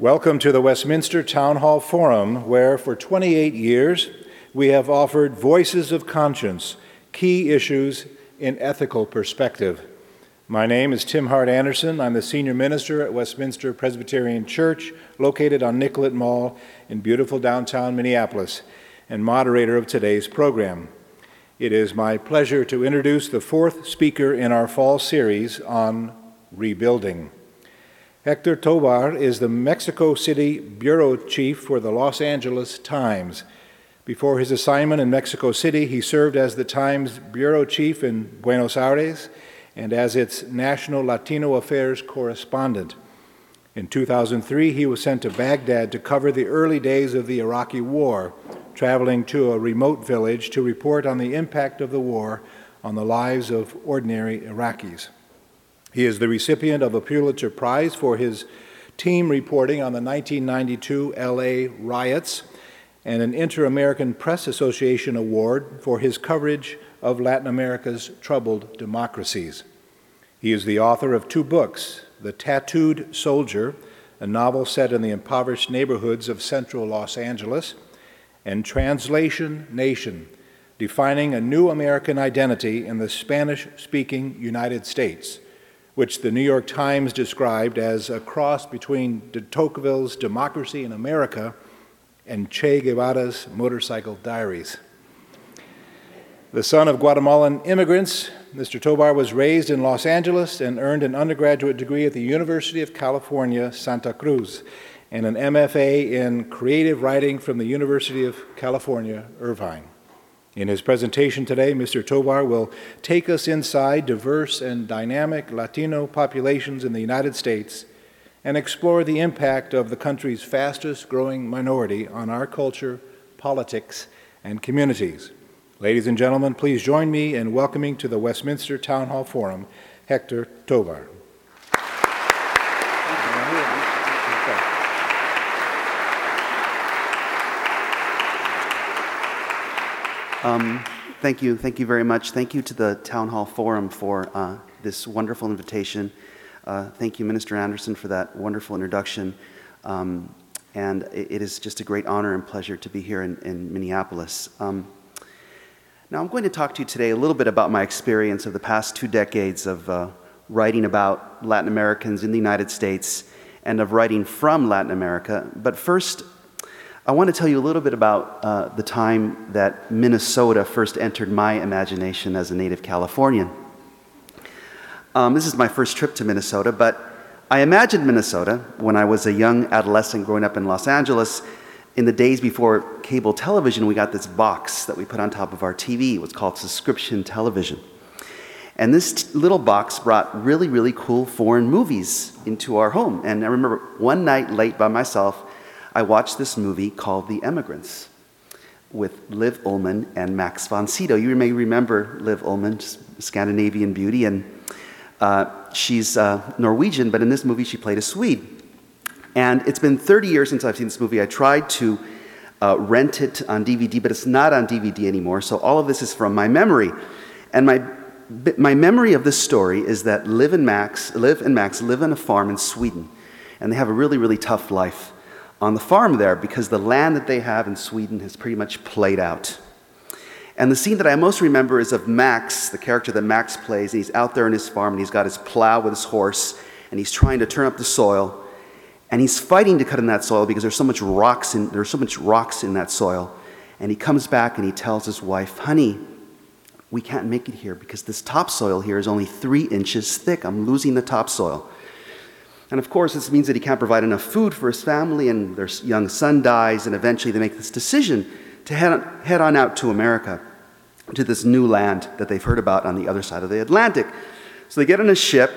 Welcome to the Westminster Town Hall Forum, where for 28 years we have offered voices of conscience, key issues in ethical perspective. My name is Tim Hart Andersen. I'm the senior minister at Westminster Presbyterian Church, located on Nicollet Mall in beautiful downtown Minneapolis, and moderator of today's program. It is my pleasure to introduce the fourth speaker in our fall series on rebuilding. Hector Tobar is the Mexico City bureau chief for the Los Angeles Times. Before his assignment in Mexico City, he served as the Times bureau chief in Buenos Aires and as its national Latino affairs correspondent. In 2003, he was sent to Baghdad to cover the early days of the Iraqi War, traveling to a remote village to report on the impact of the war on the lives of ordinary Iraqis. He is the recipient of a Pulitzer Prize for his team reporting on the 1992 LA riots and an Inter American Press Association Award for his coverage of Latin America's troubled democracies. He is the author of two books The Tattooed Soldier, a novel set in the impoverished neighborhoods of central Los Angeles, and Translation Nation, defining a new American identity in the Spanish speaking United States which the New York Times described as a cross between de Tocqueville's Democracy in America and Che Guevara's Motorcycle Diaries. The son of Guatemalan immigrants, Mr. Tobar was raised in Los Angeles and earned an undergraduate degree at the University of California, Santa Cruz, and an MFA in creative writing from the University of California, Irvine. In his presentation today, Mr. Tobar will take us inside diverse and dynamic Latino populations in the United States and explore the impact of the country's fastest growing minority on our culture, politics, and communities. Ladies and gentlemen, please join me in welcoming to the Westminster Town Hall Forum Hector Tobar. Um, thank you. Thank you very much. Thank you to the Town Hall Forum for uh, this wonderful invitation. Uh, thank you, Minister Andersen, for that wonderful introduction. Um, and it, it is just a great honor and pleasure to be here in, in Minneapolis. Um, now, I'm going to talk to you today a little bit about my experience of the past two decades of uh, writing about Latin Americans in the United States and of writing from Latin America. But first, I want to tell you a little bit about uh, the time that Minnesota first entered my imagination as a native Californian. Um, this is my first trip to Minnesota, but I imagined Minnesota when I was a young adolescent growing up in Los Angeles. In the days before cable television, we got this box that we put on top of our TV. It was called subscription television. And this t- little box brought really, really cool foreign movies into our home. And I remember one night late by myself, I watched this movie called The Emigrants with Liv Ullmann and Max von Sydow. You may remember Liv Ullmann, Scandinavian beauty, and uh, she's uh, Norwegian, but in this movie she played a Swede. And it's been 30 years since I've seen this movie. I tried to uh, rent it on DVD, but it's not on DVD anymore, so all of this is from my memory. And my, my memory of this story is that Liv and Max, Liv and Max live on a farm in Sweden, and they have a really, really tough life on the farm there because the land that they have in Sweden has pretty much played out. And the scene that I most remember is of Max, the character that Max plays, and he's out there on his farm and he's got his plow with his horse and he's trying to turn up the soil and he's fighting to cut in that soil because there's so much rocks in there's so much rocks in that soil. And he comes back and he tells his wife, "Honey, we can't make it here because this topsoil here is only three inches thick. I'm losing the topsoil." And of course, this means that he can't provide enough food for his family, and their young son dies, and eventually they make this decision to head on, head on out to America, to this new land that they've heard about on the other side of the Atlantic. So they get on a ship,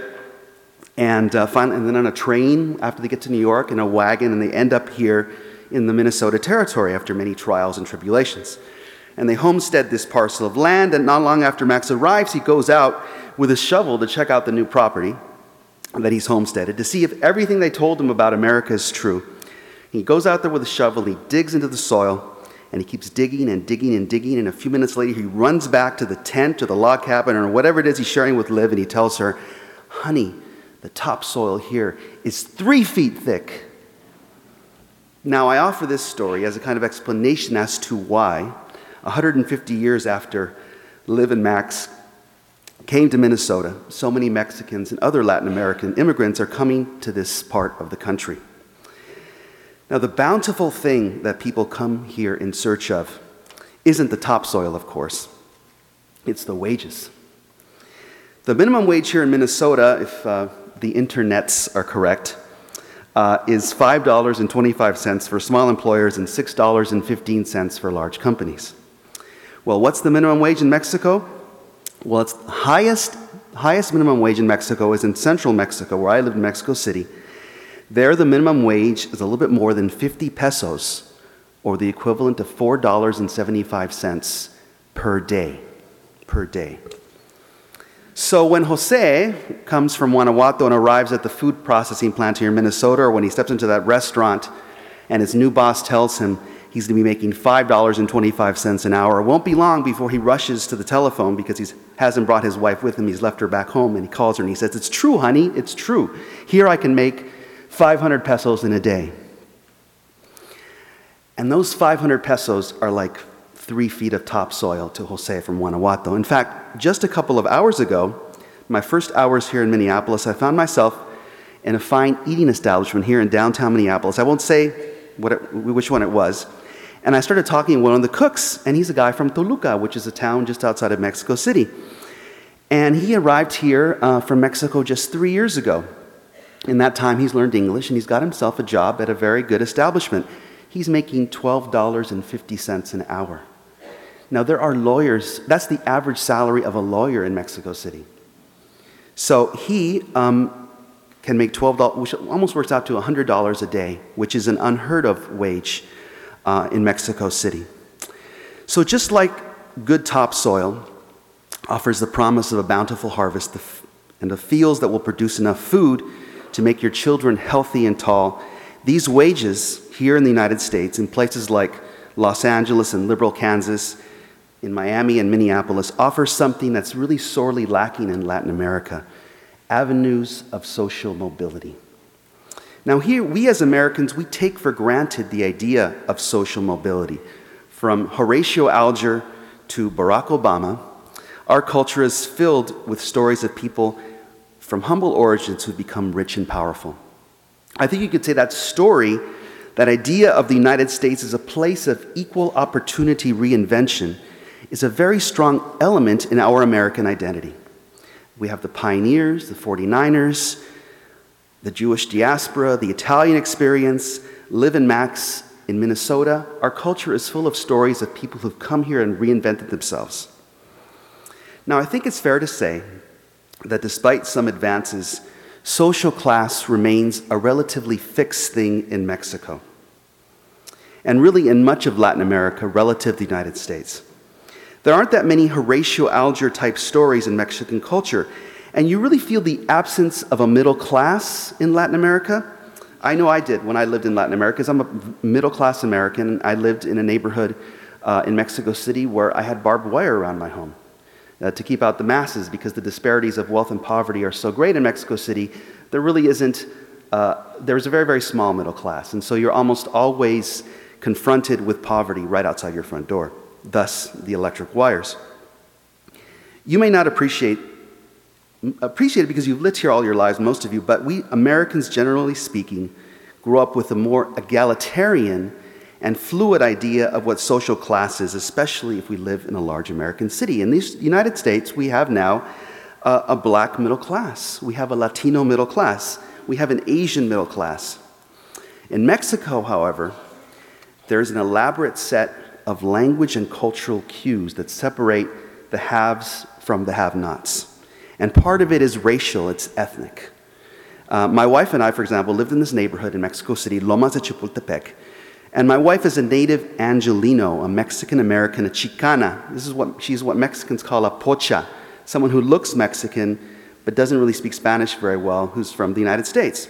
and, uh, finally, and then on a train after they get to New York, in a wagon, and they end up here in the Minnesota Territory after many trials and tribulations. And they homestead this parcel of land, and not long after Max arrives, he goes out with a shovel to check out the new property that he's homesteaded to see if everything they told him about America is true. He goes out there with a shovel, he digs into the soil, and he keeps digging and digging and digging. And a few minutes later, he runs back to the tent or the log cabin or whatever it is he's sharing with Liv, and he tells her, Honey, the topsoil here is three feet thick. Now, I offer this story as a kind of explanation as to why, 150 years after Liv and Max came to Minnesota, so many Mexicans and other Latin American immigrants are coming to this part of the country. Now, the bountiful thing that people come here in search of isn't the topsoil, of course, it's the wages. The minimum wage here in Minnesota, if uh, the internets are correct, uh, is $5.25 for small employers and $6.15 for large companies. Well, what's the minimum wage in Mexico? Well, it's highest highest minimum wage in Mexico is in central Mexico, where I live in Mexico City. There, the minimum wage is a little bit more than 50 pesos, or the equivalent of $4.75 per day. Per day. So when Jose comes from Guanajuato and arrives at the food processing plant here in Minnesota, or when he steps into that restaurant and his new boss tells him, he's going to be making $5.25 an hour. It won't be long before he rushes to the telephone because he hasn't brought his wife with him. He's left her back home and he calls her and he says, It's true, honey, it's true. Here I can make 500 pesos in a day. And those 500 pesos are like three feet of topsoil to Jose from Guanajuato. In fact, just a couple of hours ago, my first hours here in Minneapolis, I found myself in a fine eating establishment here in downtown Minneapolis. I won't say it, which one it was, and I started talking to one of the cooks, and he's a guy from Toluca, which is a town just outside of Mexico City. And he arrived here uh, from Mexico just three years ago. In that time, he's learned English and he's got himself a job at a very good establishment. He's making $12.50 an hour. Now, there are lawyers, that's the average salary of a lawyer in Mexico City. So he um, can make $12, which almost works out to $100 a day, which is an unheard of wage uh, in Mexico City. So, just like good topsoil offers the promise of a bountiful harvest and the fields that will produce enough food to make your children healthy and tall, these wages here in the United States, in places like Los Angeles and Liberal Kansas, in Miami and Minneapolis, offer something that's really sorely lacking in Latin America avenues of social mobility. Now, here, we as Americans, we take for granted the idea of social mobility. From Horatio Alger to Barack Obama, our culture is filled with stories of people from humble origins who become rich and powerful. I think you could say that story, that idea of the United States as a place of equal opportunity reinvention, is a very strong element in our American identity. We have the pioneers, the 49ers, the Jewish diaspora, the Italian experience, Liv and Max in Minnesota, our culture is full of stories of people who've come here and reinvented themselves. Now, I think it's fair to say that despite some advances, social class remains a relatively fixed thing in Mexico, and really in much of Latin America relative to the United States. There aren't that many Horatio Alger type stories in Mexican culture, and you really feel the absence of a middle class in Latin America. I know I did when I lived in Latin America, because I'm a middle class American. I lived in a neighborhood uh, in Mexico City where I had barbed wire around my home uh, to keep out the masses because the disparities of wealth and poverty are so great in Mexico City. There really isn't, uh, there's a very, very small middle class. And so you're almost always confronted with poverty right outside your front door, thus, the electric wires. You may not appreciate appreciate it because you've lived here all your lives, most of you, but we Americans, generally speaking, grew up with a more egalitarian and fluid idea of what social class is, especially if we live in a large American city. In the United States, we have now a, a black middle class, we have a Latino middle class, we have an Asian middle class. In Mexico, however, there's an elaborate set of language and cultural cues that separate the haves from the have nots. And part of it is racial, it's ethnic. Uh, my wife and I, for example, lived in this neighborhood in Mexico City, Lomas de Chapultepec. And my wife is a native Angelino, a Mexican American, a Chicana. This is what she's what Mexicans call a pocha, someone who looks Mexican but doesn't really speak Spanish very well, who's from the United States.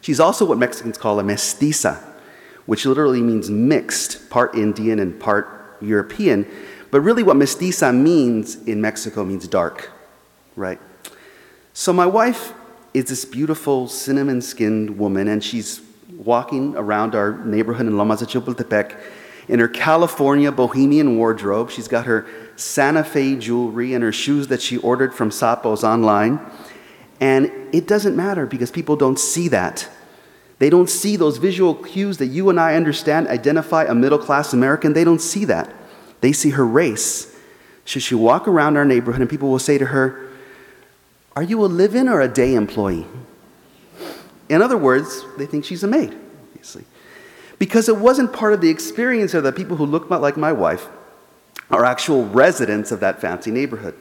She's also what Mexicans call a mestiza, which literally means mixed, part Indian and part European. But really, what mestiza means in Mexico means dark right? So my wife is this beautiful cinnamon skinned woman, and she's walking around our neighborhood in Lomas de Chapultepec in her California bohemian wardrobe. She's got her Santa Fe jewelry and her shoes that she ordered from Zappos online. And it doesn't matter because people don't see that. They don't see those visual cues that you and I understand, identify a middle class American. They don't see that. They see her race. Should she walk around our neighborhood and people will say to her, Are you a live in or a day employee? In other words, they think she's a maid, obviously. Because it wasn't part of the experience of the people who look like my wife are actual residents of that fancy neighborhood.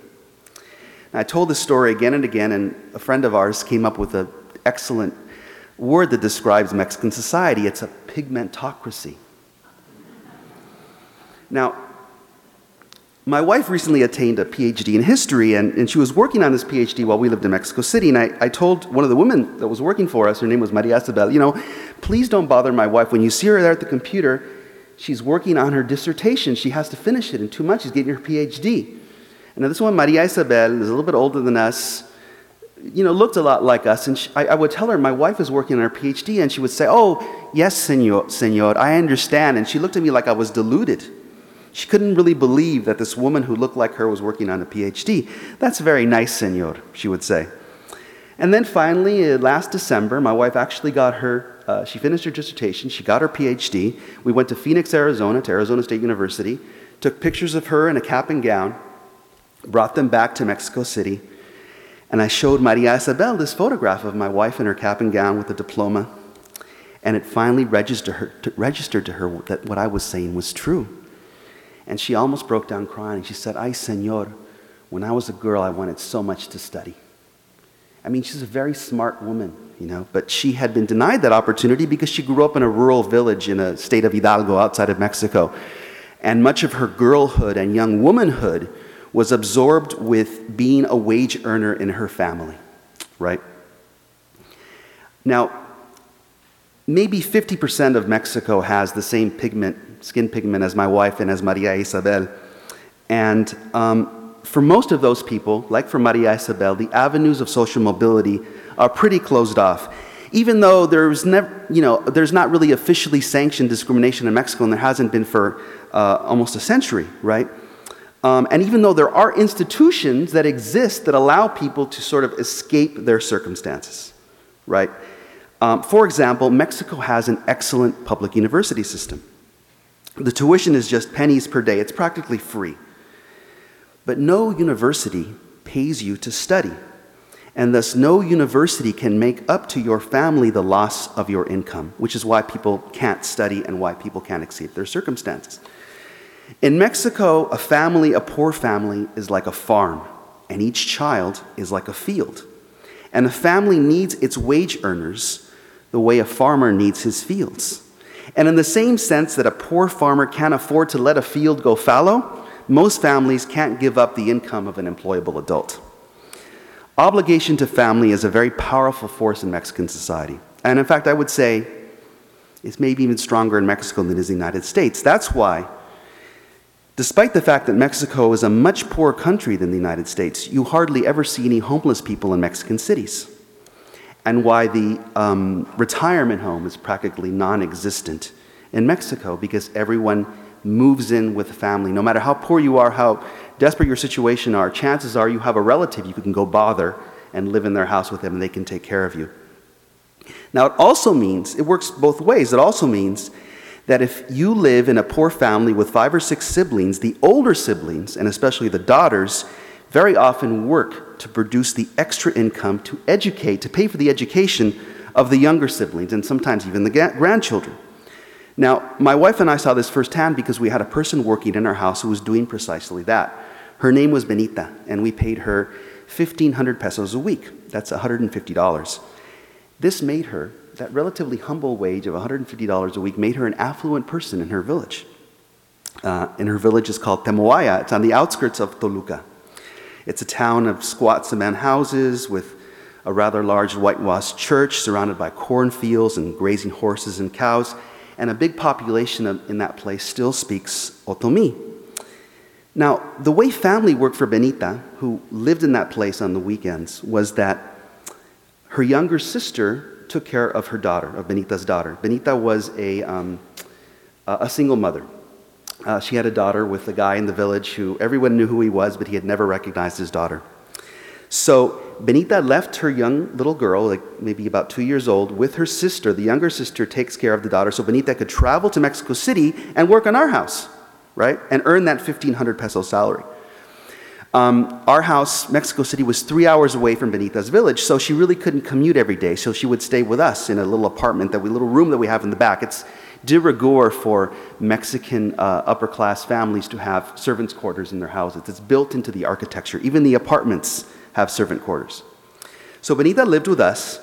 And I told this story again and again, and a friend of ours came up with an excellent word that describes Mexican society. It's a pigmentocracy. Now, my wife recently attained a PhD in history, and, and she was working on this PhD while we lived in Mexico City. And I, I told one of the women that was working for us, her name was Maria Isabel, you know, please don't bother my wife. When you see her there at the computer, she's working on her dissertation. She has to finish it in two months. She's getting her PhD. And now this one, Maria Isabel, is a little bit older than us, you know, looked a lot like us. And she, I, I, would tell her, my wife is working on her PhD, and she would say, oh, yes, senor, senor, I understand. And she looked at me like I was deluded. She couldn't really believe that this woman who looked like her was working on a PhD. That's very nice, senor, she would say. And then finally, uh, last December, my wife actually got her, uh, she finished her dissertation, she got her PhD. We went to Phoenix, Arizona, to Arizona State University, took pictures of her in a cap and gown, brought them back to Mexico City, and I showed Maria Isabel this photograph of my wife in her cap and gown with a diploma. And it finally registered, her, registered to her that what I was saying was true. And she almost broke down crying. She said, Ay, Senor, when I was a girl, I wanted so much to study. I mean, she's a very smart woman, you know, but she had been denied that opportunity because she grew up in a rural village in a state of Hidalgo outside of Mexico. And much of her girlhood and young womanhood was absorbed with being a wage earner in her family, right? Now, maybe 50% of Mexico has the same pigment skin pigment as my wife and as Maria Isabel. And um, for most of those people, like for Maria Isabel, the avenues of social mobility are pretty closed off. Even though there's, never, you know, there's not really officially sanctioned discrimination in Mexico, and there hasn't been for uh, almost a century, right? Um, and even though there are institutions that exist that allow people to sort of escape their circumstances, right? Um, for example, Mexico has an excellent public university system. The tuition is just pennies per day, it's practically free. But no university pays you to study, and thus no university can make up to your family the loss of your income, which is why people can't study and why people can't exceed their circumstances. In Mexico, a family, a poor family, is like a farm, and each child is like a field. And a family needs its wage earners the way a farmer needs his fields. And in the same sense that a poor farmer can't afford to let a field go fallow, most families can't give up the income of an employable adult. Obligation to family is a very powerful force in Mexican society. And in fact, I would say it's maybe even stronger in Mexico than it is in the United States. That's why, despite the fact that Mexico is a much poorer country than the United States, you hardly ever see any homeless people in Mexican cities and why the um, retirement home is practically non existent in Mexico because everyone moves in with a family. No matter how poor you are, how desperate your situation are, chances are you have a relative you can go bother and live in their house with them and they can take care of you. Now, it also means, it works both ways. It also means that if you live in a poor family with five or six siblings, the older siblings, and especially the daughters, very often work to produce the extra income to educate, to pay for the education of the younger siblings and sometimes even the grandchildren. Now, my wife and I saw this firsthand because we had a person working in our house who was doing precisely that. Her name was Benita, and we paid her 1,500 pesos a week. That's $150. This made her, that relatively humble wage of $150 a week, made her an affluent person in her village. Uh, and her village is called Temoaya. It's on the outskirts of Toluca. It's a town of squat cement houses with a rather large whitewashed church surrounded by cornfields and grazing horses and cows, and a big population in that place still speaks Otomi. Now, the way family worked for Benita, who lived in that place on the weekends, was that her younger sister took care of her daughter, of Benita's daughter. Benita was a, um, a single mother. Uh, she had a daughter with a guy in the village who everyone knew who he was, but he had never recognized his daughter. So Benita left her young little girl, like maybe about two years old, with her sister. The younger sister takes care of the daughter so Benita could travel to Mexico City and work on our house, right? And earn that 1,500 peso salary. Um, our house, Mexico City, was three hours away from Benita's village, so she really couldn't commute every day. So she would stay with us in a little apartment, that we, little room that we have in the back. It's de rigueur for Mexican uh, upper class families to have servants' quarters in their houses. It's built into the architecture. Even the apartments have servant quarters. So Benita lived with us,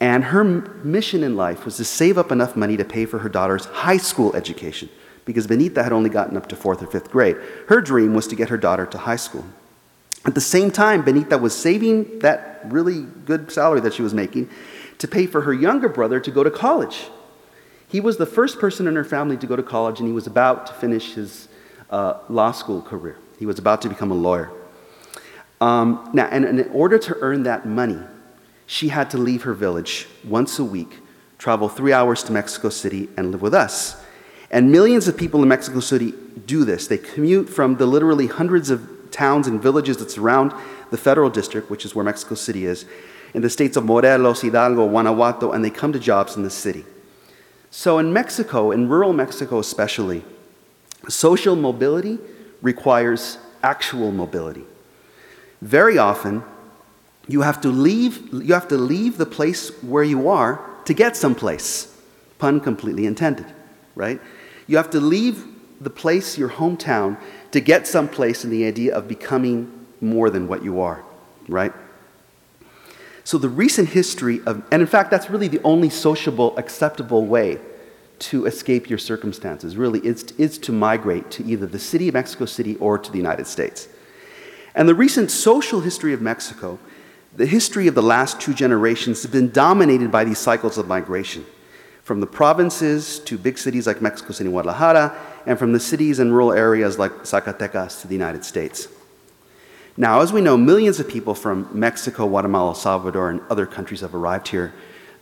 and her mission in life was to save up enough money to pay for her daughter's high school education because Benita had only gotten up to fourth or fifth grade. Her dream was to get her daughter to high school. At the same time, Benita was saving that really good salary that she was making to pay for her younger brother to go to college. He was the first person in her family to go to college, and he was about to finish his uh, law school career. He was about to become a lawyer. Um, now, and, and in order to earn that money, she had to leave her village once a week, travel three hours to Mexico City, and live with us. And millions of people in Mexico City do this. They commute from the literally hundreds of towns and villages that surround the federal district, which is where Mexico City is, in the states of Morelos, Hidalgo, Guanajuato, and they come to jobs in the city. So in Mexico, in rural Mexico especially, social mobility requires actual mobility. Very often, you have to leave, you have to leave the place where you are to get someplace. Pun completely intended, right? You have to leave the place, your hometown, to get someplace in the idea of becoming more than what you are, right? So the recent history of, and in fact, that's really the only sociable, acceptable way to escape your circumstances, really, is, is to migrate to either the city of Mexico City or to the United States. And the recent social history of Mexico, the history of the last two generations, has been dominated by these cycles of migration from the provinces to big cities like Mexico City and Guadalajara, and from the cities and rural areas like Zacatecas to the United States. Now, as we know, millions of people from Mexico, Guatemala, El Salvador, and other countries have arrived here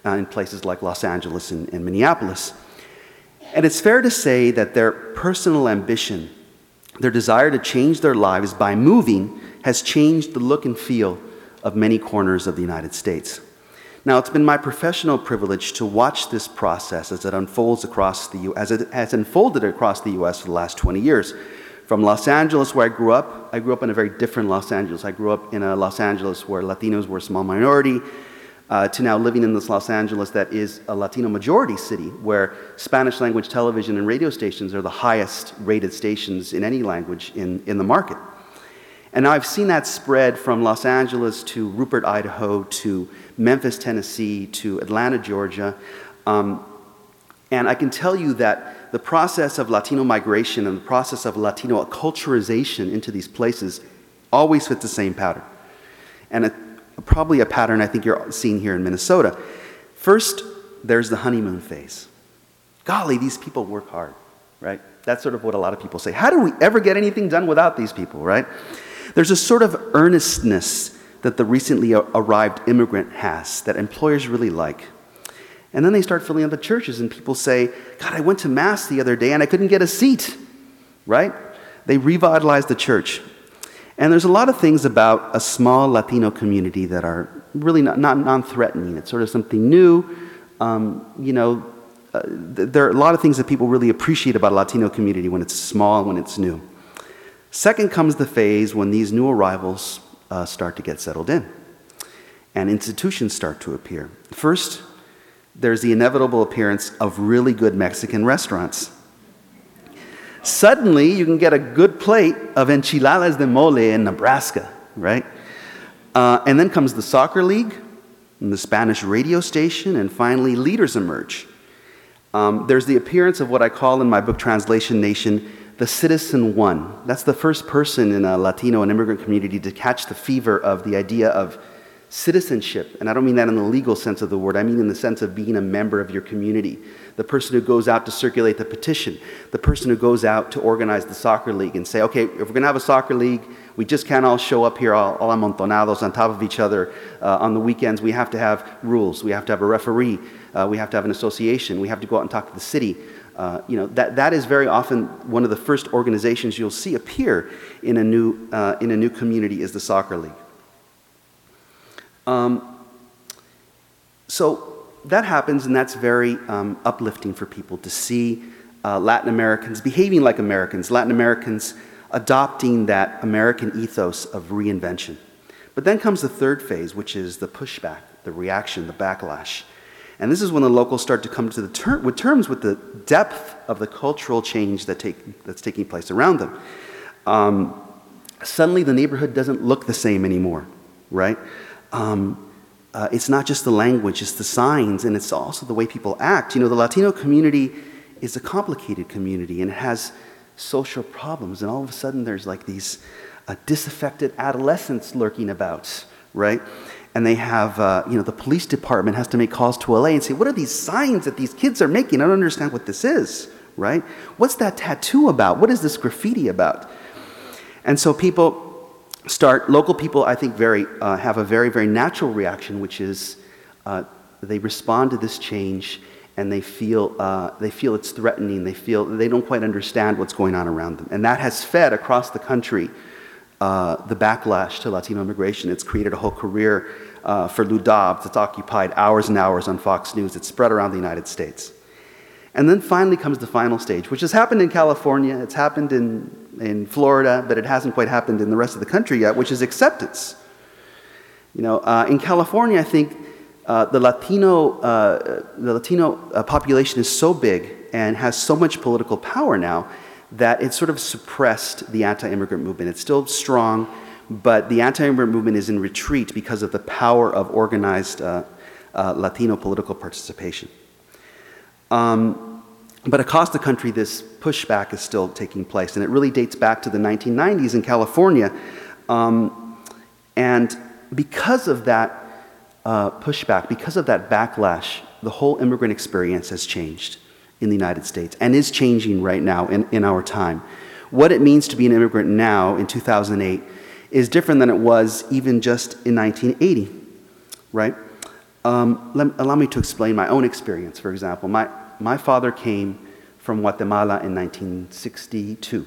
uh, in places like Los Angeles and, and Minneapolis. And it's fair to say that their personal ambition, their desire to change their lives by moving, has changed the look and feel of many corners of the United States. Now, it's been my professional privilege to watch this process as it unfolds across the U- as it has unfolded across the U.S. for the last 20 years. From Los Angeles, where I grew up, I grew up in a very different Los Angeles. I grew up in a Los Angeles where Latinos were a small minority, uh, to now living in this Los Angeles that is a Latino majority city, where Spanish language television and radio stations are the highest rated stations in any language in, in the market. And I've seen that spread from Los Angeles to Rupert, Idaho, to Memphis, Tennessee, to Atlanta, Georgia. Um, and I can tell you that the process of Latino migration and the process of Latino acculturization into these places always fits the same pattern. And a, probably a pattern I think you're seeing here in Minnesota. First, there's the honeymoon phase. Golly, these people work hard, right? That's sort of what a lot of people say. How do we ever get anything done without these people, right? There's a sort of earnestness that the recently arrived immigrant has that employers really like. And then they start filling up the churches, and people say, God, I went to Mass the other day and I couldn't get a seat, right? They revitalize the church. And there's a lot of things about a small Latino community that are really not, not non threatening. It's sort of something new. Um, you know, uh, th- there are a lot of things that people really appreciate about a Latino community when it's small, when it's new. Second comes the phase when these new arrivals uh, start to get settled in and institutions start to appear. First, there's the inevitable appearance of really good Mexican restaurants. Suddenly, you can get a good plate of enchiladas de mole in Nebraska, right? Uh, and then comes the soccer league, and the Spanish radio station, and finally, leaders emerge. Um, there's the appearance of what I call in my book Translation Nation the citizen one. That's the first person in a Latino and immigrant community to catch the fever of the idea of citizenship. And I don't mean that in the legal sense of the word, I mean in the sense of being a member of your community. the person who goes out to circulate the petition, the person who goes out to organize the soccer league and say, okay, if we're going to have a soccer league, we just can't all show up here all, all amontonados on top of each other uh, on the weekends. We have to have rules. We have to have a referee. Uh, we have to have an association. We have to go out and talk to the city. Uh, you know, that, that is very often one of the first organizations you'll see appear in a new, uh, in a new community is the soccer league. Um, so that happens, and that's very um, uplifting for people to see uh, Latin Americans behaving like Americans, Latin Americans adopting that American ethos of reinvention. But then comes the third phase, which is the pushback, the reaction, the backlash. And this is when the locals start to come to the ter- with terms with the depth of the cultural change that take, that's taking place around them. Um, suddenly, the neighborhood doesn't look the same anymore, right? Um, uh, it's not just the language, it's the signs, and it's also the way people act. You know, the Latino community is a complicated community and it has social problems, and all of a sudden there's like these uh, disaffected adolescents lurking about, right? And they have, uh, you know, the police department has to make calls to LA and say, what are these signs that these kids are making? I don't understand what this is, right? What's that tattoo about? What is this graffiti about? And so people start, local people, I think, very, uh, have a very, very natural reaction, which is uh, they respond to this change and they feel, uh, they feel it's threatening. They feel they don't quite understand what's going on around them. And that has fed across the country uh, the backlash to Latino immigration. It's created a whole career uh, for Lou Dobbs. It's occupied hours and hours on Fox News. It's spread around the United States. And then finally comes the final stage, which has happened in California, it's happened in in Florida, but it hasn't quite happened in the rest of the country yet, which is acceptance. You know, uh, in California, I think uh, the Latino, uh, the Latino uh, population is so big and has so much political power now that it sort of suppressed the anti-immigrant movement. It's still strong, but the anti-immigrant movement is in retreat because of the power of organized uh, uh, Latino political participation. Um, but across the country, this pushback is still taking place, and it really dates back to the 1990s in California. Um, and because of that uh, pushback, because of that backlash, the whole immigrant experience has changed in the United States and is changing right now in, in our time. What it means to be an immigrant now in 2008 is different than it was even just in 1980, right? Um, let, allow me to explain my own experience, for example. My, my father came from Guatemala in 1962.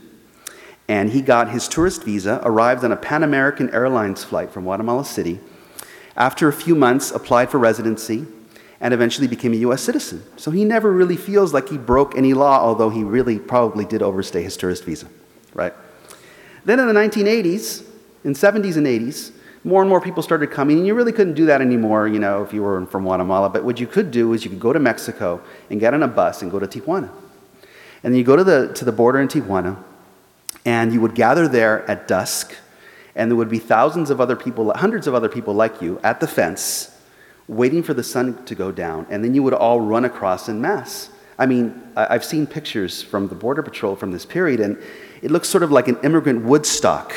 And he got his tourist visa, arrived on a Pan American Airlines flight from Guatemala City. After a few months, applied for residency and eventually became a US citizen. So he never really feels like he broke any law, although he really probably did overstay his tourist visa, right? Then in the 1980s, in 70s and 80s, more and more people started coming, and you really couldn't do that anymore, you know, if you were from Guatemala. But what you could do is you could go to Mexico and get on a bus and go to Tijuana. And then you go to the, to the border in Tijuana, and you would gather there at dusk, and there would be thousands of other people, hundreds of other people like you at the fence, waiting for the sun to go down, and then you would all run across in mass. I mean, I've seen pictures from the Border Patrol from this period, and it looks sort of like an immigrant Woodstock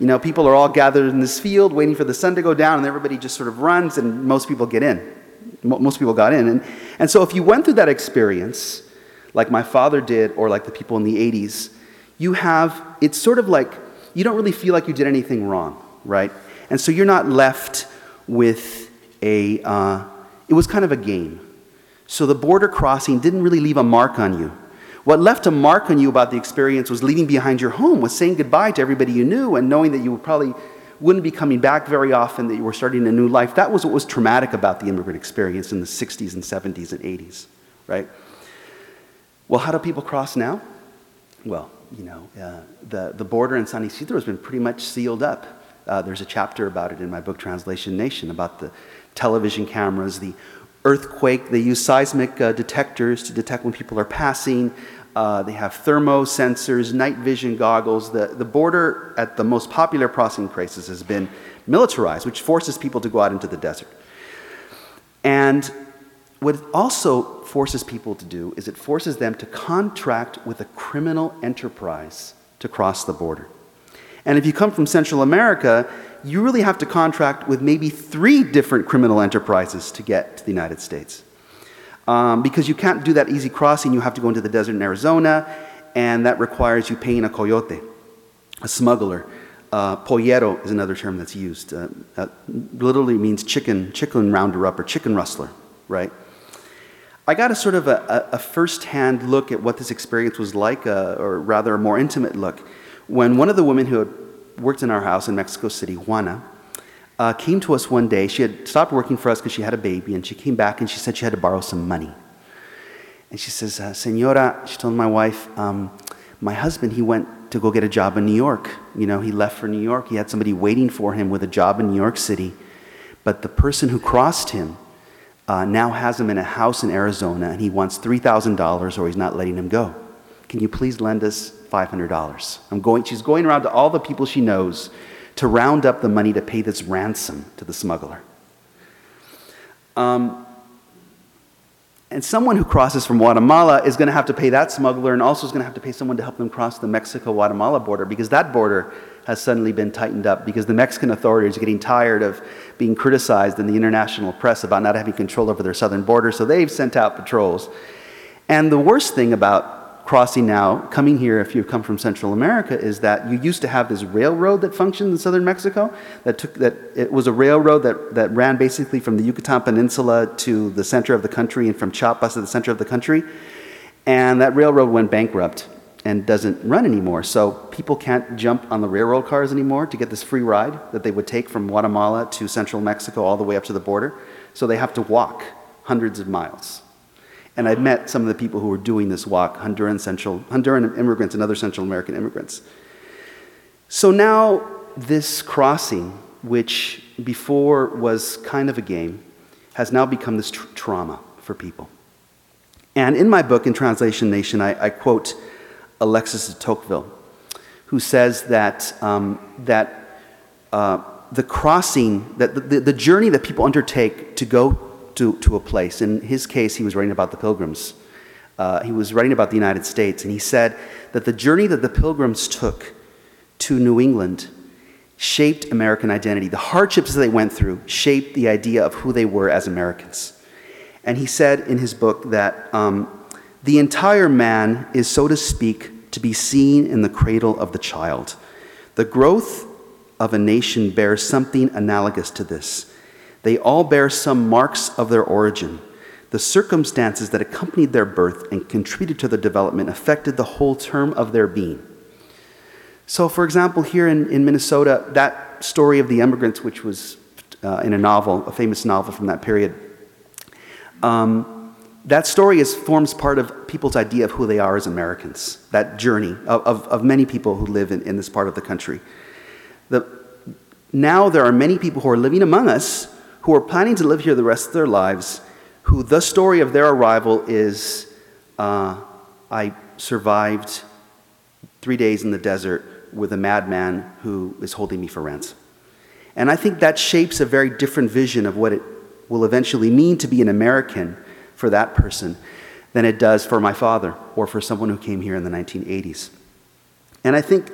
you know, people are all gathered in this field waiting for the sun to go down, and everybody just sort of runs, and most people get in. Most people got in. And, and so, if you went through that experience, like my father did, or like the people in the 80s, you have, it's sort of like, you don't really feel like you did anything wrong, right? And so, you're not left with a, uh, it was kind of a game. So, the border crossing didn't really leave a mark on you. What left a mark on you about the experience was leaving behind your home, was saying goodbye to everybody you knew, and knowing that you probably wouldn't be coming back very often, that you were starting a new life. That was what was traumatic about the immigrant experience in the 60s and 70s and 80s, right? Well, how do people cross now? Well, you know, uh, the, the border in San Ysidro has been pretty much sealed up. Uh, there's a chapter about it in my book, Translation Nation, about the television cameras, the earthquake. They use seismic uh, detectors to detect when people are passing. Uh, they have thermo sensors, night vision goggles. The, the border at the most popular crossing places has been militarized, which forces people to go out into the desert. And what it also forces people to do is it forces them to contract with a criminal enterprise to cross the border. And if you come from Central America, you really have to contract with maybe three different criminal enterprises to get to the United States. Um, because you can't do that easy crossing, you have to go into the desert in Arizona, and that requires you paying a coyote, a smuggler. Uh, pollero is another term that's used. Uh, uh, literally means chicken, chicken rounder up or chicken rustler, right? I got a sort of a, a, a first-hand look at what this experience was like, uh, or rather a more intimate look, when one of the women who had worked in our house in Mexico City, Juana, uh, came to us one day. She had stopped working for us because she had a baby, and she came back and she said she had to borrow some money. And she says, uh, Senora, she told my wife, um, my husband, he went to go get a job in New York. You know, he left for New York. He had somebody waiting for him with a job in New York City. But the person who crossed him uh, now has him in a house in Arizona, and he wants $3,000 or he's not letting him go. Can you please lend us $500? I'm going, she's going around to all the people she knows to round up the money to pay this ransom to the smuggler. Um, and someone who crosses from Guatemala is going to have to pay that smuggler and also is going to have to pay someone to help them cross the Mexico Guatemala border because that border has suddenly been tightened up because the Mexican authorities are getting tired of being criticized in the international press about not having control over their southern border, so they've sent out patrols. And the worst thing about crossing now, coming here if you've come from Central America, is that you used to have this railroad that functioned in southern Mexico. That took that it was a railroad that, that ran basically from the Yucatan Peninsula to the center of the country and from Chiapas to the center of the country. And that railroad went bankrupt and doesn't run anymore. So people can't jump on the railroad cars anymore to get this free ride that they would take from Guatemala to central Mexico all the way up to the border. So they have to walk hundreds of miles. And I've met some of the people who were doing this walk, Honduran, Central, Honduran immigrants and other Central American immigrants. So now, this crossing, which before was kind of a game, has now become this tr- trauma for people. And in my book, In Translation Nation, I, I quote Alexis de Tocqueville, who says that, um, that uh, the crossing, that the, the journey that people undertake to go to, to a place. In his case, he was writing about the pilgrims. Uh, he was writing about the United States, and he said that the journey that the pilgrims took to New England shaped American identity. The hardships that they went through shaped the idea of who they were as Americans. And he said in his book that um, the entire man is, so to speak, to be seen in the cradle of the child. The growth of a nation bears something analogous to this. They all bear some marks of their origin. The circumstances that accompanied their birth and contributed to their development affected the whole term of their being. So, for example, here in, in Minnesota, that story of the immigrants, which was uh, in a novel, a famous novel from that period, um, that story is, forms part of people's idea of who they are as Americans, that journey of, of, of many people who live in, in this part of the country. The, now there are many people who are living among us who are planning to live here the rest of their lives, who the story of their arrival is uh, I survived three days in the desert with a madman who is holding me for ransom. And I think that shapes a very different vision of what it will eventually mean to be an American for that person than it does for my father or for someone who came here in the 1980s. And I think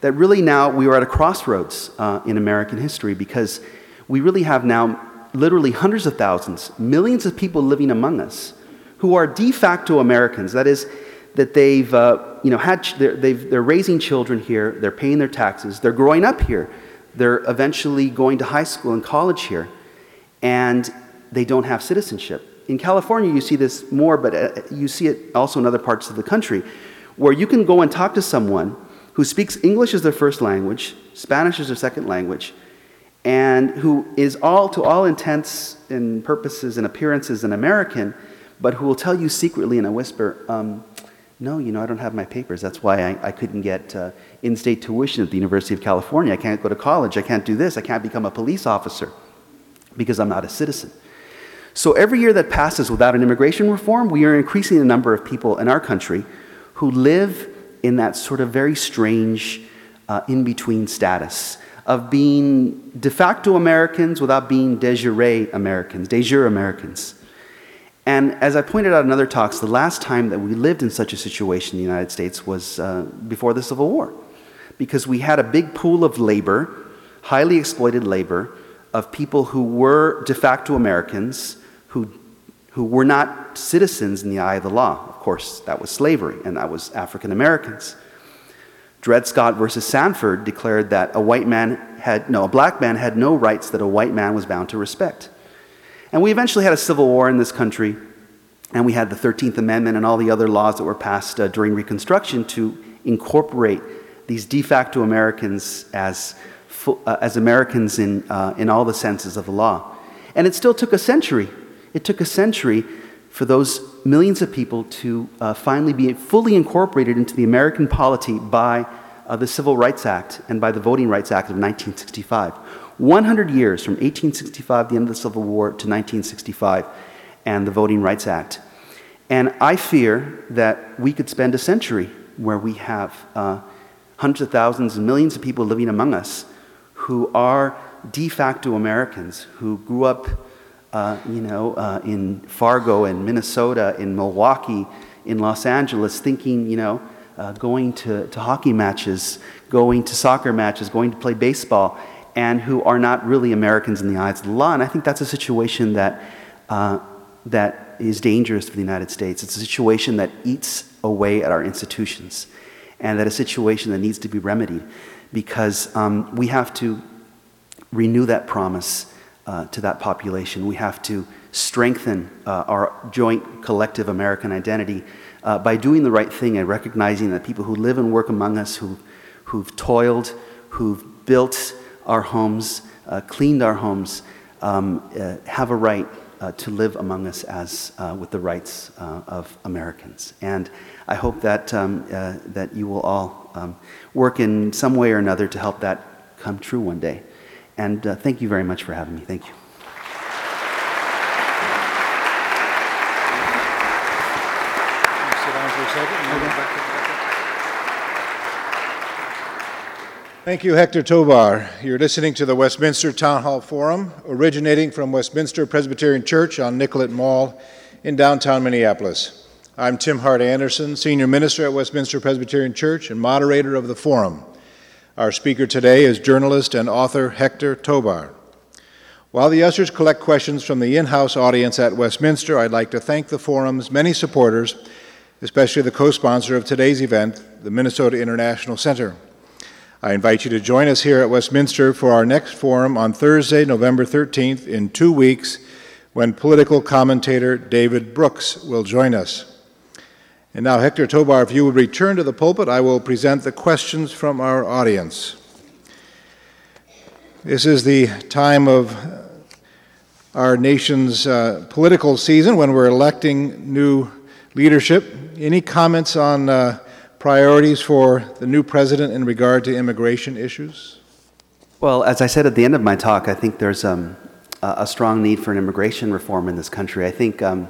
that really now we are at a crossroads uh, in American history because we really have now literally hundreds of thousands, millions of people living among us who are de facto Americans. That is, that they've, uh, you know, had, they're, they're raising children here, they're paying their taxes, they're growing up here, they're eventually going to high school and college here, and they don't have citizenship. In California, you see this more, but uh, you see it also in other parts of the country, where you can go and talk to someone who speaks English as their first language, Spanish as their second language, and who is all, to all intents and purposes and appearances, an American, but who will tell you secretly in a whisper, um, no, you know, I don't have my papers. That's why I, I couldn't get uh, in state tuition at the University of California. I can't go to college. I can't do this. I can't become a police officer because I'm not a citizen. So every year that passes without an immigration reform, we are increasing the number of people in our country who live in that sort of very strange uh, in between status of being de facto Americans without being de jure Americans, de jure Americans. And as I pointed out in other talks, the last time that we lived in such a situation in the United States was uh, before the Civil War, because we had a big pool of labor, highly exploited labor, of people who were de facto Americans, who, who were not citizens in the eye of the law. Of course, that was slavery, and that was African Americans. Dred Scott versus Sanford declared that a white man had, no, a black man had no rights that a white man was bound to respect. And we eventually had a civil war in this country, and we had the 13th Amendment and all the other laws that were passed uh, during Reconstruction to incorporate these de facto Americans as, uh, as Americans in, uh, in all the senses of the law. And it still took a century. It took a century for those millions of people to uh, finally be fully incorporated into the American polity by uh, the Civil Rights Act and by the Voting Rights Act of 1965. 100 years from 1865, the end of the Civil War, to 1965, and the Voting Rights Act. And I fear that we could spend a century where we have uh, hundreds of thousands and millions of people living among us who are de facto Americans, who grew up, uh, you know, uh, in Fargo, in Minnesota, in Milwaukee, in Los Angeles, thinking, you know, uh, going to, to hockey matches, going to soccer matches, going to play baseball, and who are not really Americans in the eyes of the law. And I think that's a situation that, uh, that is dangerous for the United States. It's a situation that eats away at our institutions, and that a situation that needs to be remedied because um, we have to renew that promise uh, to that population. We have to strengthen uh, our joint collective American identity uh, by doing the right thing and recognizing that people who live and work among us, who, who've toiled, who've built our homes, uh, cleaned our homes, um, uh, have a right to live among us as with the rights of Americans. And I hope that, um, that you will all um, work in some way or another to help that come true one day. And uh, thank you very much for having me. Thank you. Thank you, Hector Tobar. You're listening to the Westminster Town Hall Forum, originating from Westminster Presbyterian Church on Nicollet Mall in downtown Minneapolis. I'm Tim Hart Andersen, Senior Minister at Westminster Presbyterian Church and moderator of the forum. Our speaker today is journalist and author Hector Tobar. While the ushers collect questions from the in house audience at Westminster, I'd like to thank the forum's many supporters, especially the co sponsor of today's event, the Minnesota International Center. I invite you to join us here at Westminster for our next forum on Thursday, November 13th, in two weeks, when political commentator David Brooks will join us. And now, Hector Tobar, if you would return to the pulpit, I will present the questions from our audience. This is the time of our nation's uh, political season when we're electing new leadership. Any comments on uh, priorities for the new president in regard to immigration issues? Well, as I said at the end of my talk, I think there's um, a strong need for an immigration reform in this country. I think, um,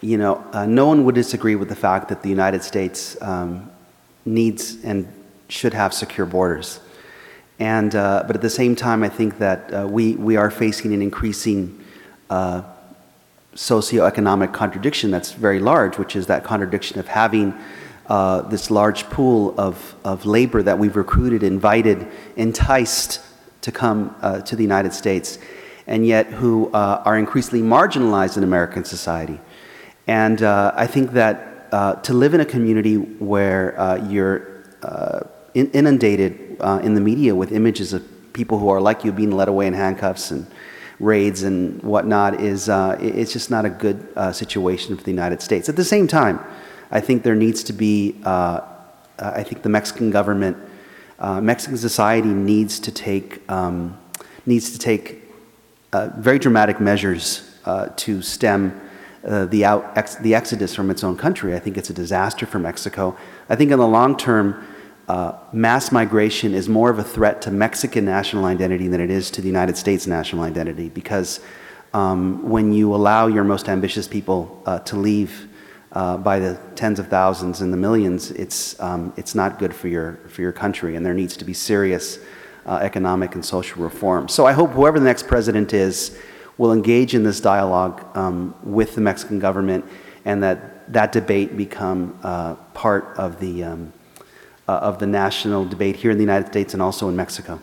you know, uh, no one would disagree with the fact that the United States um, needs and should have secure borders. And, uh, but at the same time, I think that uh, we, we are facing an increasing uh, socioeconomic contradiction that's very large, which is that contradiction of having uh, this large pool of, of labor that we've recruited, invited, enticed to come uh, to the United States, and yet who are increasingly marginalized in American society. And uh, I think that uh, to live in a community where uh, you're inundated in the media with images of people who are like you being led away in handcuffs and raids and whatnot is it's just not a good situation for the United States. At the same time, I think there needs to be, uh, I think the Mexican government, uh, Mexican society needs to take, um, needs to take uh, very dramatic measures uh, to stem uh, the, out, ex, the exodus from its own country. I think it's a disaster for Mexico. I think in the long term, uh, mass migration is more of a threat to Mexican national identity than it is to the United States national identity because um, when you allow your most ambitious people to leave uh, by the tens of thousands and the millions, it's, um, it's not good for your, for your country, and there needs to be serious uh, economic and social reform. So I hope whoever the next president is will engage in this dialogue um, with the Mexican government and that that debate become uh, part of the, um, uh, of the national debate here in the United States and also in Mexico.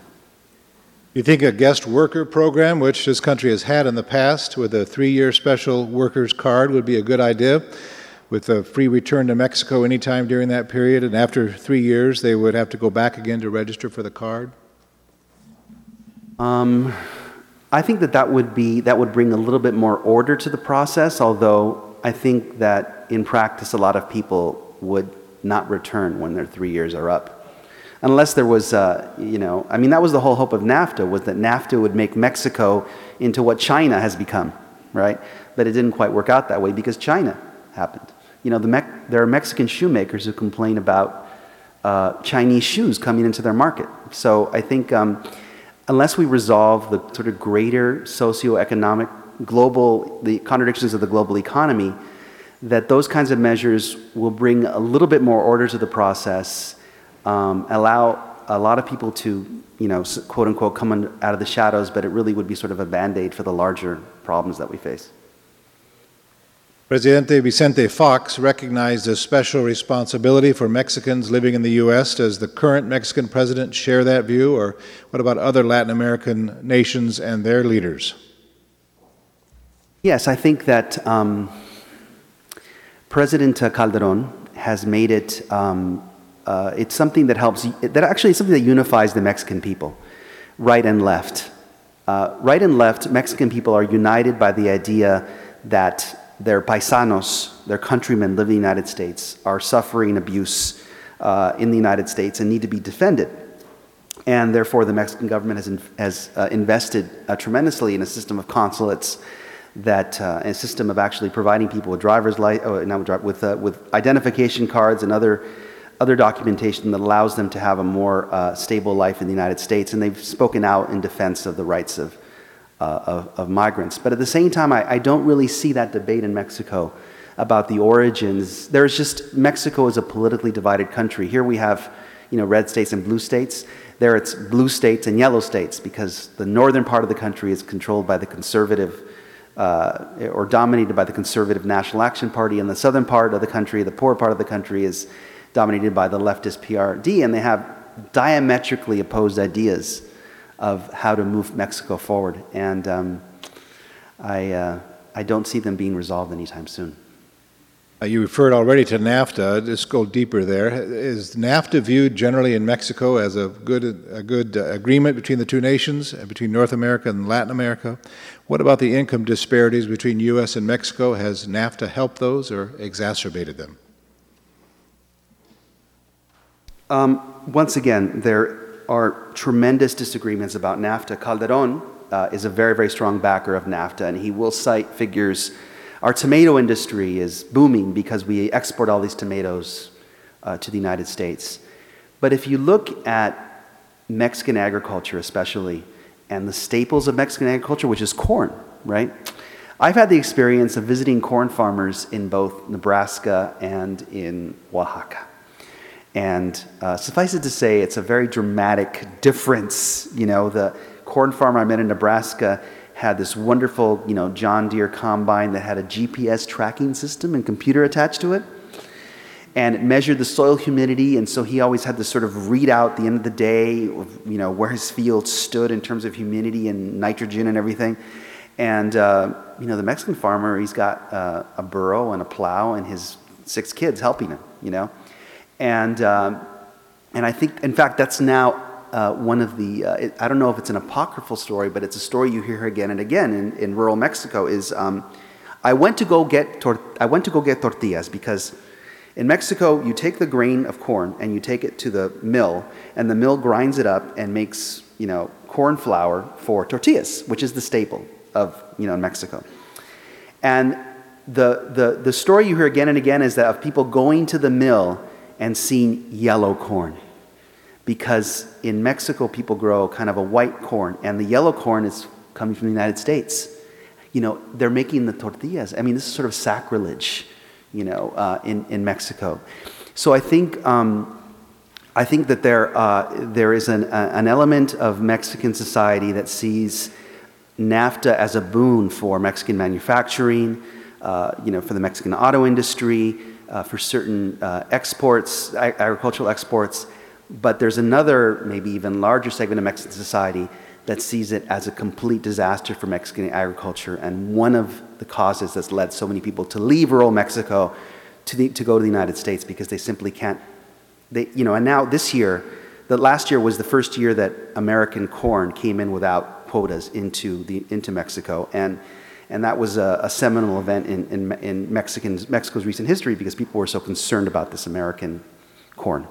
You think a guest worker program, which this country has had in the past with a three year special workers card, would be a good idea? With a free return to Mexico anytime during that period, and after three years, they would have to go back again to register for the card? Um, I think that that would be that would bring a little bit more order to the process. Although I think that in practice, a lot of people would not return when their three years are up, unless there was, uh, you know, I mean, that was the whole hope of NAFTA was that NAFTA would make Mexico into what China has become, right? But it didn't quite work out that way because China happened. You know, the Me- there are Mexican shoemakers who complain about uh, Chinese shoes coming into their market. So I think. Um, unless we resolve the sort of greater socioeconomic global, the contradictions of the global economy, that those kinds of measures will bring a little bit more order to the process, um, allow a lot of people to, you know, quote unquote, come out of the shadows, but it really would be sort of a band aid for the larger problems that we face. Presidente Vicente Fox recognized a special responsibility for Mexicans living in the U.S. Does the current Mexican president share that view, or what about other Latin American nations and their leaders? Yes, I think that um, President Calderon has made it, um, uh, it's something that helps, that actually is something that unifies the Mexican people, right and left. Uh, right and left, Mexican people are united by the idea that their paisanos, their countrymen living in the United States, are suffering abuse uh, in the United States and need to be defended. And therefore, the Mexican government has, in, has uh, invested uh, tremendously in a system of consulates, that uh, a system of actually providing people with driver's li- oh, with, uh, with identification cards and other, other documentation that allows them to have a more uh, stable life in the United States. And they've spoken out in defense of the rights of uh, of, of, migrants. But at the same time, I, I, don't really see that debate in Mexico about the origins. There's just Mexico is a politically divided country. Here we have, you know, red states and blue states. There it's blue states and yellow states because the northern part of the country is controlled by the conservative uh, or dominated by the conservative National Action Party, and the southern part of the country, the poor part of the country, is dominated by the leftist PRD, and they have diametrically opposed ideas of how to move Mexico forward. And um, I, uh, I don't see them being resolved anytime soon. Uh, you referred already to NAFTA. Just go deeper there. Is NAFTA viewed generally in Mexico as a good, a good uh, agreement between the two nations, uh, between North America and Latin America? What about the income disparities between U.S. and Mexico? Has NAFTA helped those or exacerbated them? Um, once again, there are tremendous disagreements about NAFTA. Calderon uh, is a very, very strong backer of NAFTA, and he will cite figures. Our tomato industry is booming because we export all these tomatoes uh, to the United States. But if you look at Mexican agriculture, especially, and the staples of Mexican agriculture, which is corn, right? I've had the experience of visiting corn farmers in both Nebraska and in Oaxaca. And uh, suffice it to say, it's a very dramatic difference. You know, the corn farmer I met in Nebraska had this wonderful, you know, John Deere combine that had a GPS tracking system and computer attached to it. And it measured the soil humidity, and so he always had to sort of read out the end of the day, of, you know, where his field stood in terms of humidity and nitrogen and everything. And uh, you know, the Mexican farmer, he's got uh, a burro and a plow and his six kids helping him. You know, and, um, and I think, in fact, that's now uh, one of the, uh, I don't know if it's an apocryphal story, but it's a story you hear again and again in, in rural Mexico is um, I, went to go get tor- I went to go get tortillas because in Mexico, you take the grain of corn and you take it to the mill, and the mill grinds it up and makes, you know, corn flour for tortillas, which is the staple of, you know, Mexico. And the, the, the story you hear again and again is that of people going to the mill and seen yellow corn. Because in Mexico, people grow kind of a white corn, and the yellow corn is coming from the United States. You know, they're making the tortillas. I mean, this is sort of sacrilege, you know, uh, in, in Mexico. So I think, um, I think that there, uh, there is an, uh, an element of Mexican society that sees NAFTA as a boon for Mexican manufacturing, uh, you know, for the Mexican auto industry, uh, for certain uh, exports, agricultural exports, but there's another, maybe even larger segment of Mexican society that sees it as a complete disaster for Mexican agriculture and one of the causes that's led so many people to leave rural Mexico to, the, to go to the United States because they simply can't. They, you know, and now this year, the last year was the first year that American corn came in without quotas into, the, into Mexico. And, and that was a, a seminal event in, in, in Mexican's, Mexico's recent history because people were so concerned about this American corn.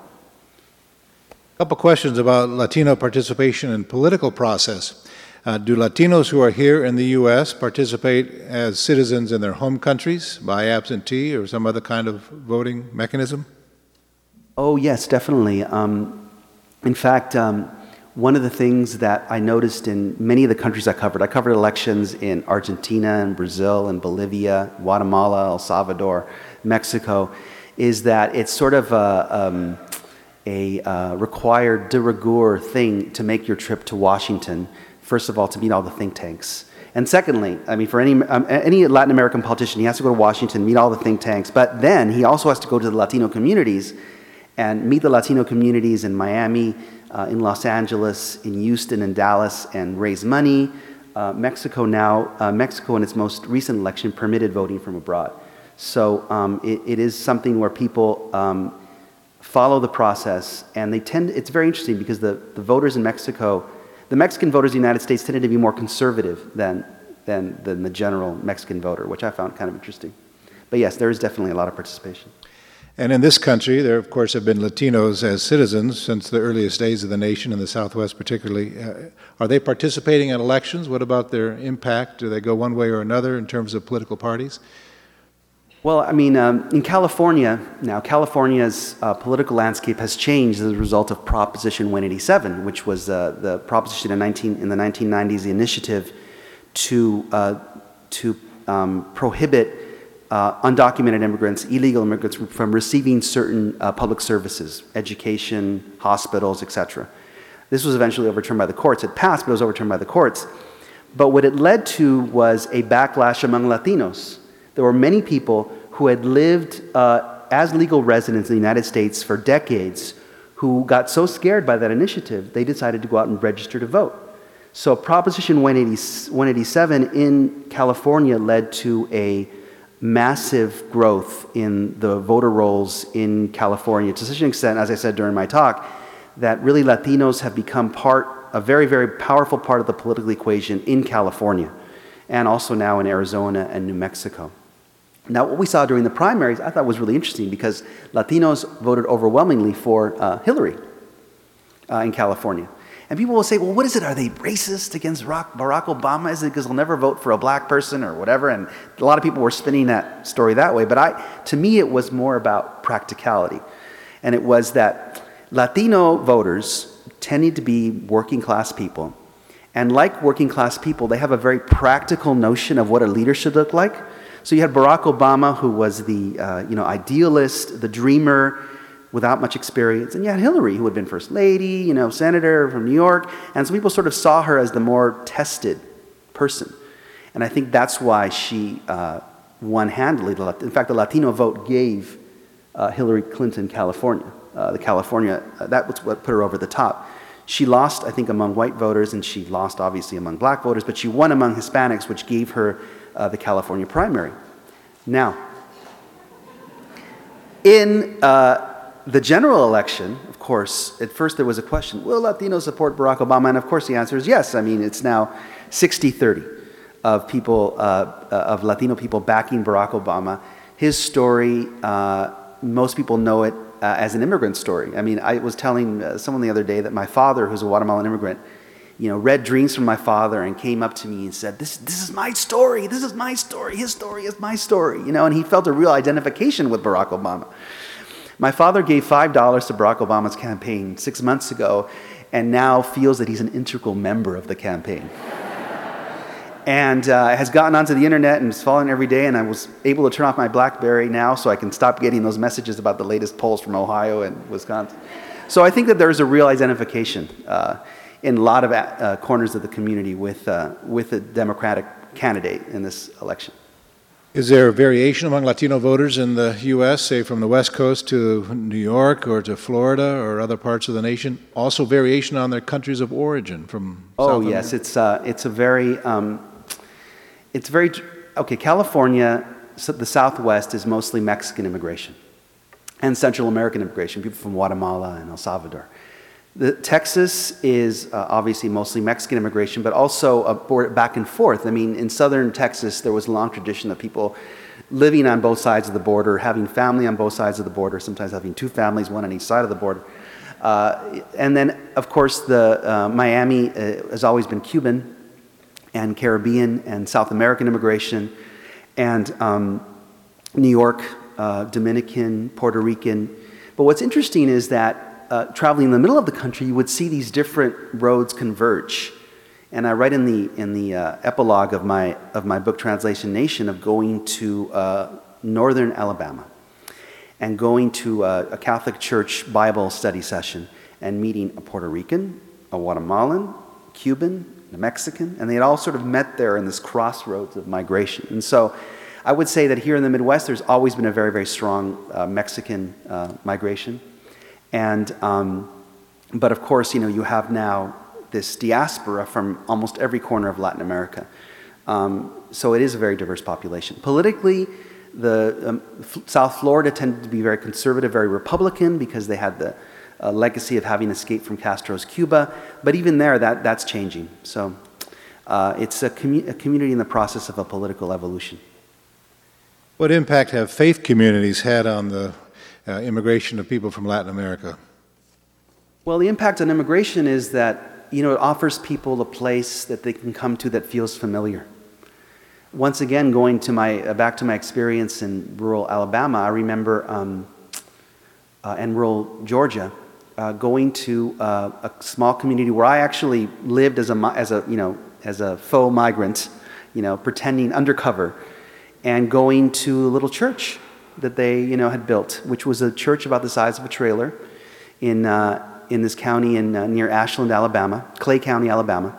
A couple questions about Latino participation in political process. Uh, do Latinos who are here in the U.S. participate as citizens in their home countries by absentee or some other kind of voting mechanism? Oh, yes, definitely. Um, in fact, um, one of the things that I noticed in many of the countries I covered, I covered elections in Argentina and Brazil and Bolivia, Guatemala, El Salvador, Mexico, is that it's sort of a, um, a uh, required de rigueur thing to make your trip to Washington, first of all, to meet all the think tanks. And secondly, I mean, for any, um, any Latin American politician, he has to go to Washington, meet all the think tanks, but then he also has to go to the Latino communities and meet the Latino communities in Miami, uh, in Los Angeles, in Houston, and Dallas, and raise money. Uh, Mexico now, uh, Mexico in its most recent election permitted voting from abroad. So um, it, it is something where people um, follow the process, and they tend, it's very interesting because the, the voters in Mexico, the Mexican voters in the United States tended to be more conservative than, than, than the general Mexican voter, which I found kind of interesting. But yes, there is definitely a lot of participation. And in this country, there, of course, have been Latinos as citizens since the earliest days of the nation, in the Southwest particularly. Uh, are they participating in elections? What about their impact? Do they go one way or another in terms of political parties? Well, I mean, um, in California, now, California's uh, political landscape has changed as a result of Proposition 187, which was uh, the proposition in, 19, in, the 1990s, the initiative to, uh, to um, prohibit uh, undocumented immigrants, illegal immigrants, from receiving certain uh, public services, education, hospitals, etc. This was eventually overturned by the courts. It passed, but it was overturned by the courts. But what it led to was a backlash among Latinos. There were many people who had lived uh, as legal residents in the United States for decades who got so scared by that initiative, they decided to go out and register to vote. So, Proposition 180, 187 in California led to a massive growth in the voter rolls in California to such an extent, as I said during my talk, that really Latinos have become part, a very, very powerful part of the political equation in California and also now in Arizona and New Mexico. Now, what we saw during the primaries I thought was really interesting because Latinos voted overwhelmingly for uh, Hillary uh, in California. And people will say, well, what is it? Are they racist against Barack Obama? Is it because they'll never vote for a black person or whatever? And a lot of people were spinning that story that way. But I, to me, it was more about practicality. And it was that Latino voters tended to be working class people. And like working class people, they have a very practical notion of what a leader should look like. So you had Barack Obama, who was the uh, you know, idealist, the dreamer, without much experience. And had Hillary, who had been first lady, you know, senator from New York. And some people sort of saw her as the more tested person. And I think that's why she uh, won handily. In fact, the Latino vote gave uh, Hillary Clinton California. Uh, the California, uh, that was what put her over the top. She lost, I think, among white voters, and she lost, obviously, among black voters, but she won among Hispanics, which gave her uh, the California primary. Now, in uh, the general election, of course, at first there was a question will Latinos support Barack Obama? And of course, the answer is yes. I mean, it's now 60 30 of people, uh, of Latino people backing Barack Obama. His story, uh, most people know it uh, as an immigrant story. I mean, I was telling uh, someone the other day that my father, who's a Guatemalan immigrant, you know, read dreams from my father and came up to me and said, this, this is my story. This is my story. His story is my story. You know, and he felt a real identification with Barack Obama. My father gave $5 to Barack Obama's campaign six months ago and now feels that he's an integral member of the campaign. and uh, has gotten onto the internet and is following every day. And I was able to turn off my Blackberry now so I can stop getting those messages about the latest polls from Ohio and Wisconsin. So I think that there's a real identification uh, in a lot of uh, corners of the community with, uh, with a Democratic candidate in this election. Is there variation among Latino voters in the U.S., say from the West Coast to New York or to Florida or other parts of the nation? Also, variation on their countries of origin from. Oh South yes, it's uh, it's a very um, it's very okay. California, so the Southwest is mostly Mexican immigration and Central American immigration, people from Guatemala and El Salvador. The, Texas is uh, obviously mostly Mexican immigration, but also a back and forth. I mean, in southern Texas, there was a long tradition of people living on both sides of the border, having family on both sides of the border, sometimes having two families, one on each side of the border. Uh, and then, of course, the uh, Miami uh, has always been Cuban and Caribbean and South American immigration, and um, New York, uh, Dominican, Puerto Rican. But what's interesting is that uh, traveling in the middle of the country, you would see these different roads converge. And I write in the, in the uh, epilogue of my, of my book, Translation Nation, of going to uh, northern Alabama and going to a, a, Catholic Church Bible study session and meeting a Puerto Rican, a Guatemalan, Cuban, a Mexican, and they had all sort of met there in this crossroads of migration. And so I would say that here in the Midwest, there's always been a very, very strong uh, Mexican uh, migration. And, um, but of course, you know, you have now this diaspora from almost every corner of Latin America. Um, so it is a very diverse population. Politically, the um, South Florida tended to be very conservative, very Republican, because they had the uh, legacy of having escaped from Castro's Cuba. But even there, that, that's changing. So uh, it's a, commu- a community in the process of a political evolution. What impact have faith communities had on the uh, immigration of people from Latin America? Well, the impact on immigration is that you know it offers people a place that they can come to that feels familiar. Once again, going to my uh, back to my experience in rural Alabama, I remember um, uh, in rural Georgia, uh, going to uh, a small community where I actually lived as a as a you know as a faux migrant, you know, pretending undercover, and going to a little church that they you know, had built, which was a church about the size of a trailer in, uh, in this county in, uh, near Ashland, Alabama, Clay County, Alabama.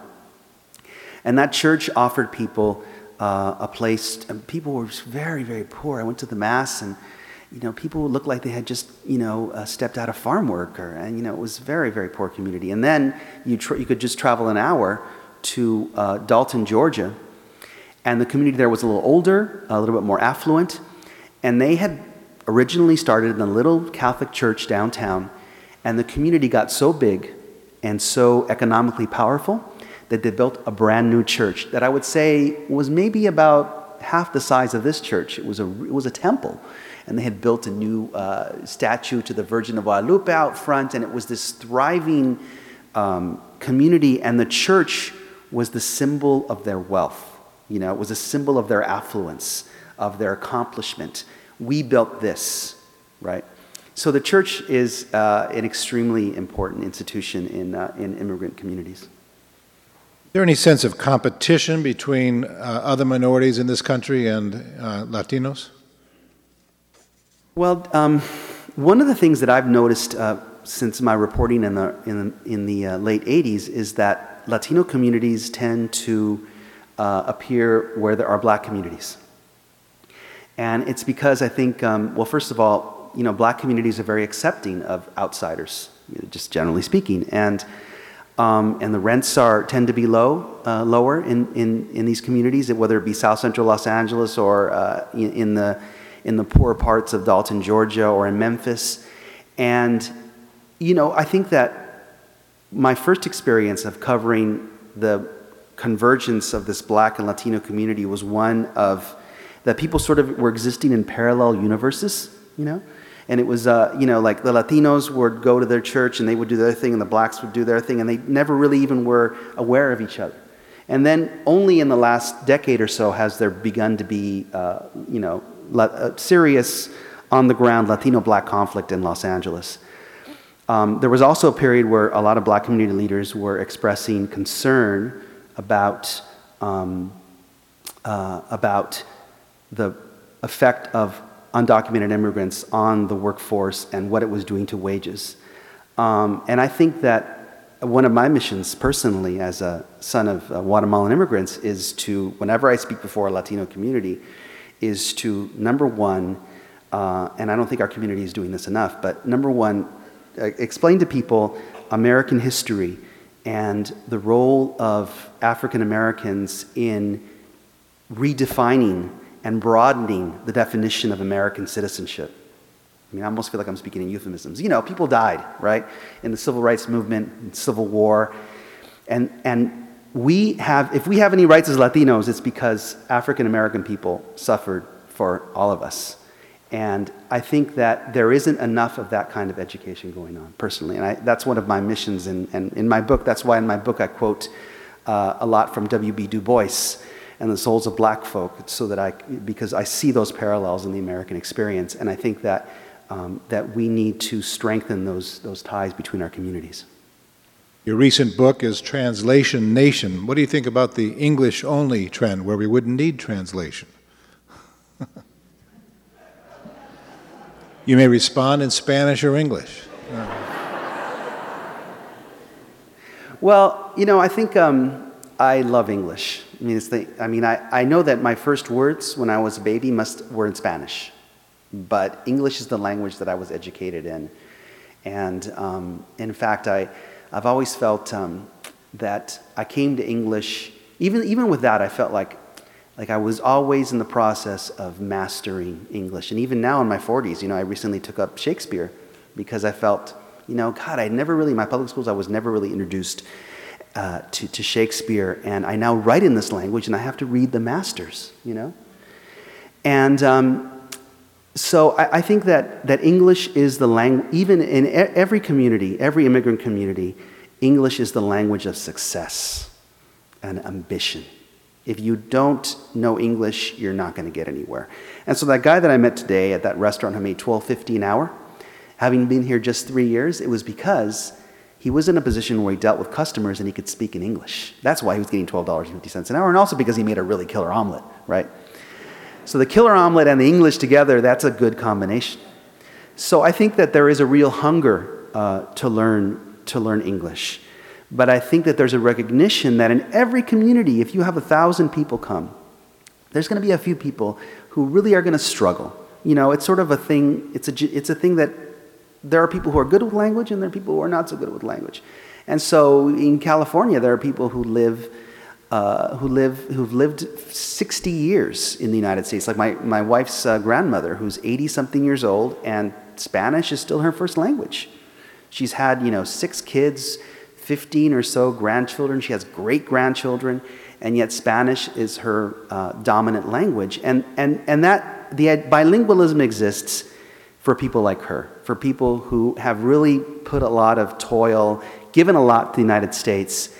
And that church offered people uh, a place, and people were very, very poor. I went to the Mass, and you know, people looked like they had just, you know, uh, stepped out of farm work, or, and you know, it was very, very poor community. And then you, you could just travel an hour to uh, Dalton, Georgia, and the community there was a little older, a little bit more affluent, and they had originally started in a little Catholic church downtown, and the community got so big and so economically powerful that they built a brand new church that I would say was maybe about half the size of this church. It was a, it was a temple. And they had built a new uh, statue to the Virgin of Guadalupe out front, and it was this thriving um, community, and the church was the symbol of their wealth. You know, it was a symbol of their affluence, of their accomplishment we built this, right? So the church is uh, an extremely important institution in, uh, in immigrant communities. Is there any sense of competition between uh, other minorities in this country and uh, Latinos? Well, um, one of the things that I've noticed uh, since my reporting in the, in in the uh, late 80s is that Latino communities tend to appear where there are black communities. And it's because I think, um, well, first of all, you know, black communities are very accepting of outsiders, just generally speaking. And, um, and the rents are, tend to be low, uh, lower in, in, in these communities, whether it be South Central Los Angeles or uh, in, in, the, in the poorer parts of Dalton, Georgia, or in Memphis. And, you know, I think that my first experience of covering the convergence of this black and Latino community was one of that people sort of were existing in parallel universes, you know? And it was, uh, you know, like the Latinos would go to their church and they would do their thing, and the blacks would do their thing, and they never really even were aware of each other. And then only in the last decade or so has there begun to be, uh, you know, uh, serious on the ground Latino black conflict in Los Angeles. Um, there was also a period where a lot of black community leaders were expressing concern about, um, uh, about the effect of undocumented immigrants on the workforce and what it was doing to wages. Um, and I think that one of my missions personally as a son of uh, Guatemalan immigrants is to, whenever I speak before a Latino community, is to, number one, uh, and I don't think our community is doing this enough, but number one, uh, explain to people American history and the role of African Americans in redefining and broadening the definition of American citizenship. I mean, I almost feel like I'm speaking in euphemisms. You know, people died, right, in the civil rights movement, Civil War. And, and we have, if we have any rights as Latinos, it's because African American people suffered for all of us. And I think that there isn't enough of that kind of education going on, personally. And I, that's one of my missions. And, and in my book, that's why in my book I quote uh, a lot from W.B. Du Bois and the souls of black folk, so that I, because I see those parallels in the American experience. And I think that, um, that we need to strengthen those, those ties between our communities. Your recent book is Translation Nation. What do you think about the English only trend where we wouldn't need translation? you may respond in Spanish or English. Well, you know, I think um, I love English. I mean, I, mean I, I know that my first words when I was a baby must, were in Spanish, but English is the language that I was educated in. And um, in fact, I, I've always felt um, that I came to English, even, even with that, I felt like, like I was always in the process of mastering English. And even now in my 40s, you know, I recently took up Shakespeare because I felt, you know, God, I never really, my public schools, I was never really introduced uh, to, to Shakespeare. And I now write in this language and I have to read the masters, you know? And um, so I, I, think that, that English is the language, even in every community, every immigrant community, English is the language of success and ambition. If you don't know English, you're not going to get anywhere. And so that guy that I met today at that restaurant who made twelve fifty an hour, having been here just three years, it was because he was in a position where he dealt with customers and he could speak in English. That's why he was getting $12.50 an hour, and also because he made a really killer omelet, right? So the killer omelet and the English together, that's a good combination. So I think that there is a real hunger uh, to, learn, to learn English. But I think that there's a recognition that in every community, if you have a thousand people come, there's going to be a few people who really are going to struggle. You know, it's sort of a thing, it's a, it's a thing that there are people who are good with language and there are people who are not so good with language. And so in California, there are people who live uh, who live, who've lived 60 years in the United States. Like my, my wife's uh, grandmother, who's 80 something years old, and Spanish is still her first language. She's had, you know, six kids, 15 or so grandchildren. She has great grandchildren, and yet Spanish is her uh, dominant language. And, and, and that, the bilingualism exists for people like her, for people who have really put a lot of toil, given a lot to the United States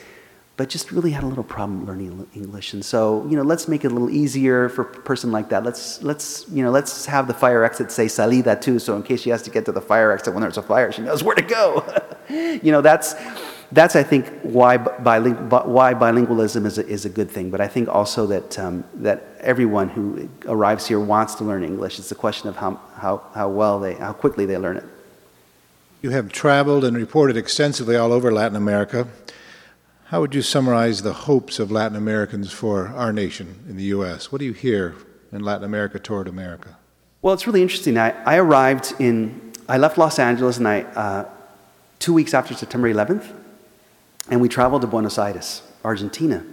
but just really had a little problem learning English. And so, you know, let's make it a little easier for a person like that. Let's, let's, you know, let's have the fire exit say salida too, so in case she has to get to the fire exit when there's a fire, she knows where to go. you know, that's, that's I think, why, biling- why bilingualism is a, is a good thing. But I think also that, um, that everyone who arrives here wants to learn English. It's a question of how, how, how well they, how quickly they learn it. You have traveled and reported extensively all over Latin America. How would you summarize the hopes of Latin Americans for our nation in the U.S.? What do you hear in Latin America toward America? Well, it's really interesting. I, I arrived in, I left Los Angeles and I, uh, two weeks after September 11th, and we traveled to Buenos Aires, Argentina.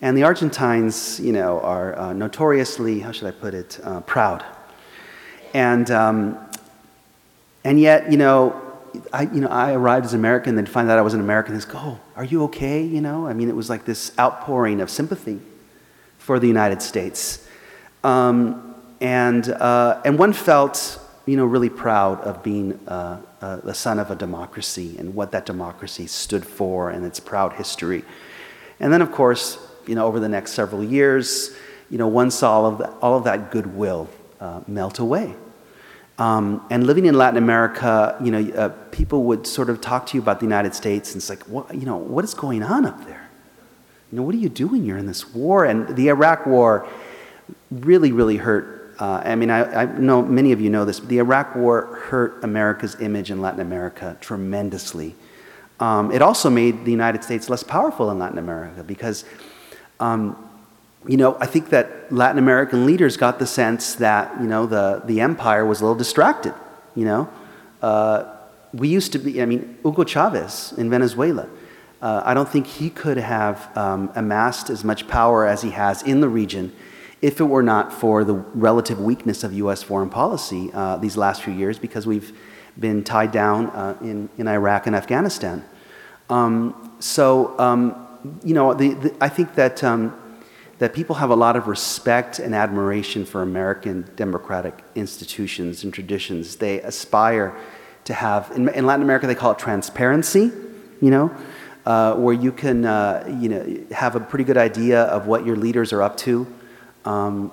And the Argentines, you know, are uh, notoriously, how should I put it, uh, proud. And, um, and yet, you know, I, you know, I arrived as an American, then find out I was an American. Go, oh, are you okay? You know, I mean, it was like this outpouring of sympathy for the United States. Um, and, uh, and one felt, you know, really proud of being uh, uh, the son of a democracy and what that democracy stood for and its proud history. And then, of course, you know, over the next several years, you know, one saw all of, that, all of that goodwill uh, melt away um, and living in Latin America, you know, uh, people would sort of talk to you about the United States, and it's like, what, you know, what is going on up there? You know, what are you doing? You're in this war, and the Iraq War really, really hurt. Uh, I mean, I, I, know many of you know this, but the Iraq War hurt America's image in Latin America tremendously. Um, it also made the United States less powerful in Latin America because um, you know, I think that Latin American leaders got the sense that, you know, the, the empire was a little distracted, you know. Uh, we used to be, I mean, Hugo Chavez in Venezuela, uh, I don't think he could have um, amassed as much power as he has in the region if it were not for the relative weakness of U.S. foreign policy uh, these last few years because we've been tied down uh, in, in Iraq and Afghanistan. Um, so, um, you know, the, the, I think that, um, that people have a lot of respect and admiration for American democratic institutions and traditions. They aspire to have, in, in Latin America, they call it transparency, you know, uh, where you can, uh, you know, have a pretty good idea of what your leaders are up to. Um,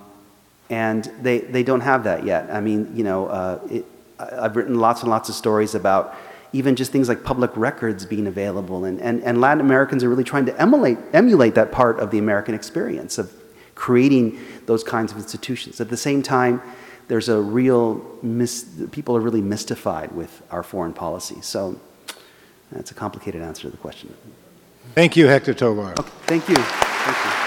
and they, they don't have that yet. I mean, you know, uh, it, I've written lots and lots of stories about even just things like public records being available. And, and, and Latin Americans are really trying to emulate, emulate that part of the American experience of creating those kinds of institutions. At the same time, there's a real, mis- people are really mystified with our foreign policy. So that's a complicated answer to the question. Thank you, Hector Tobar. Okay, thank you. Thank you.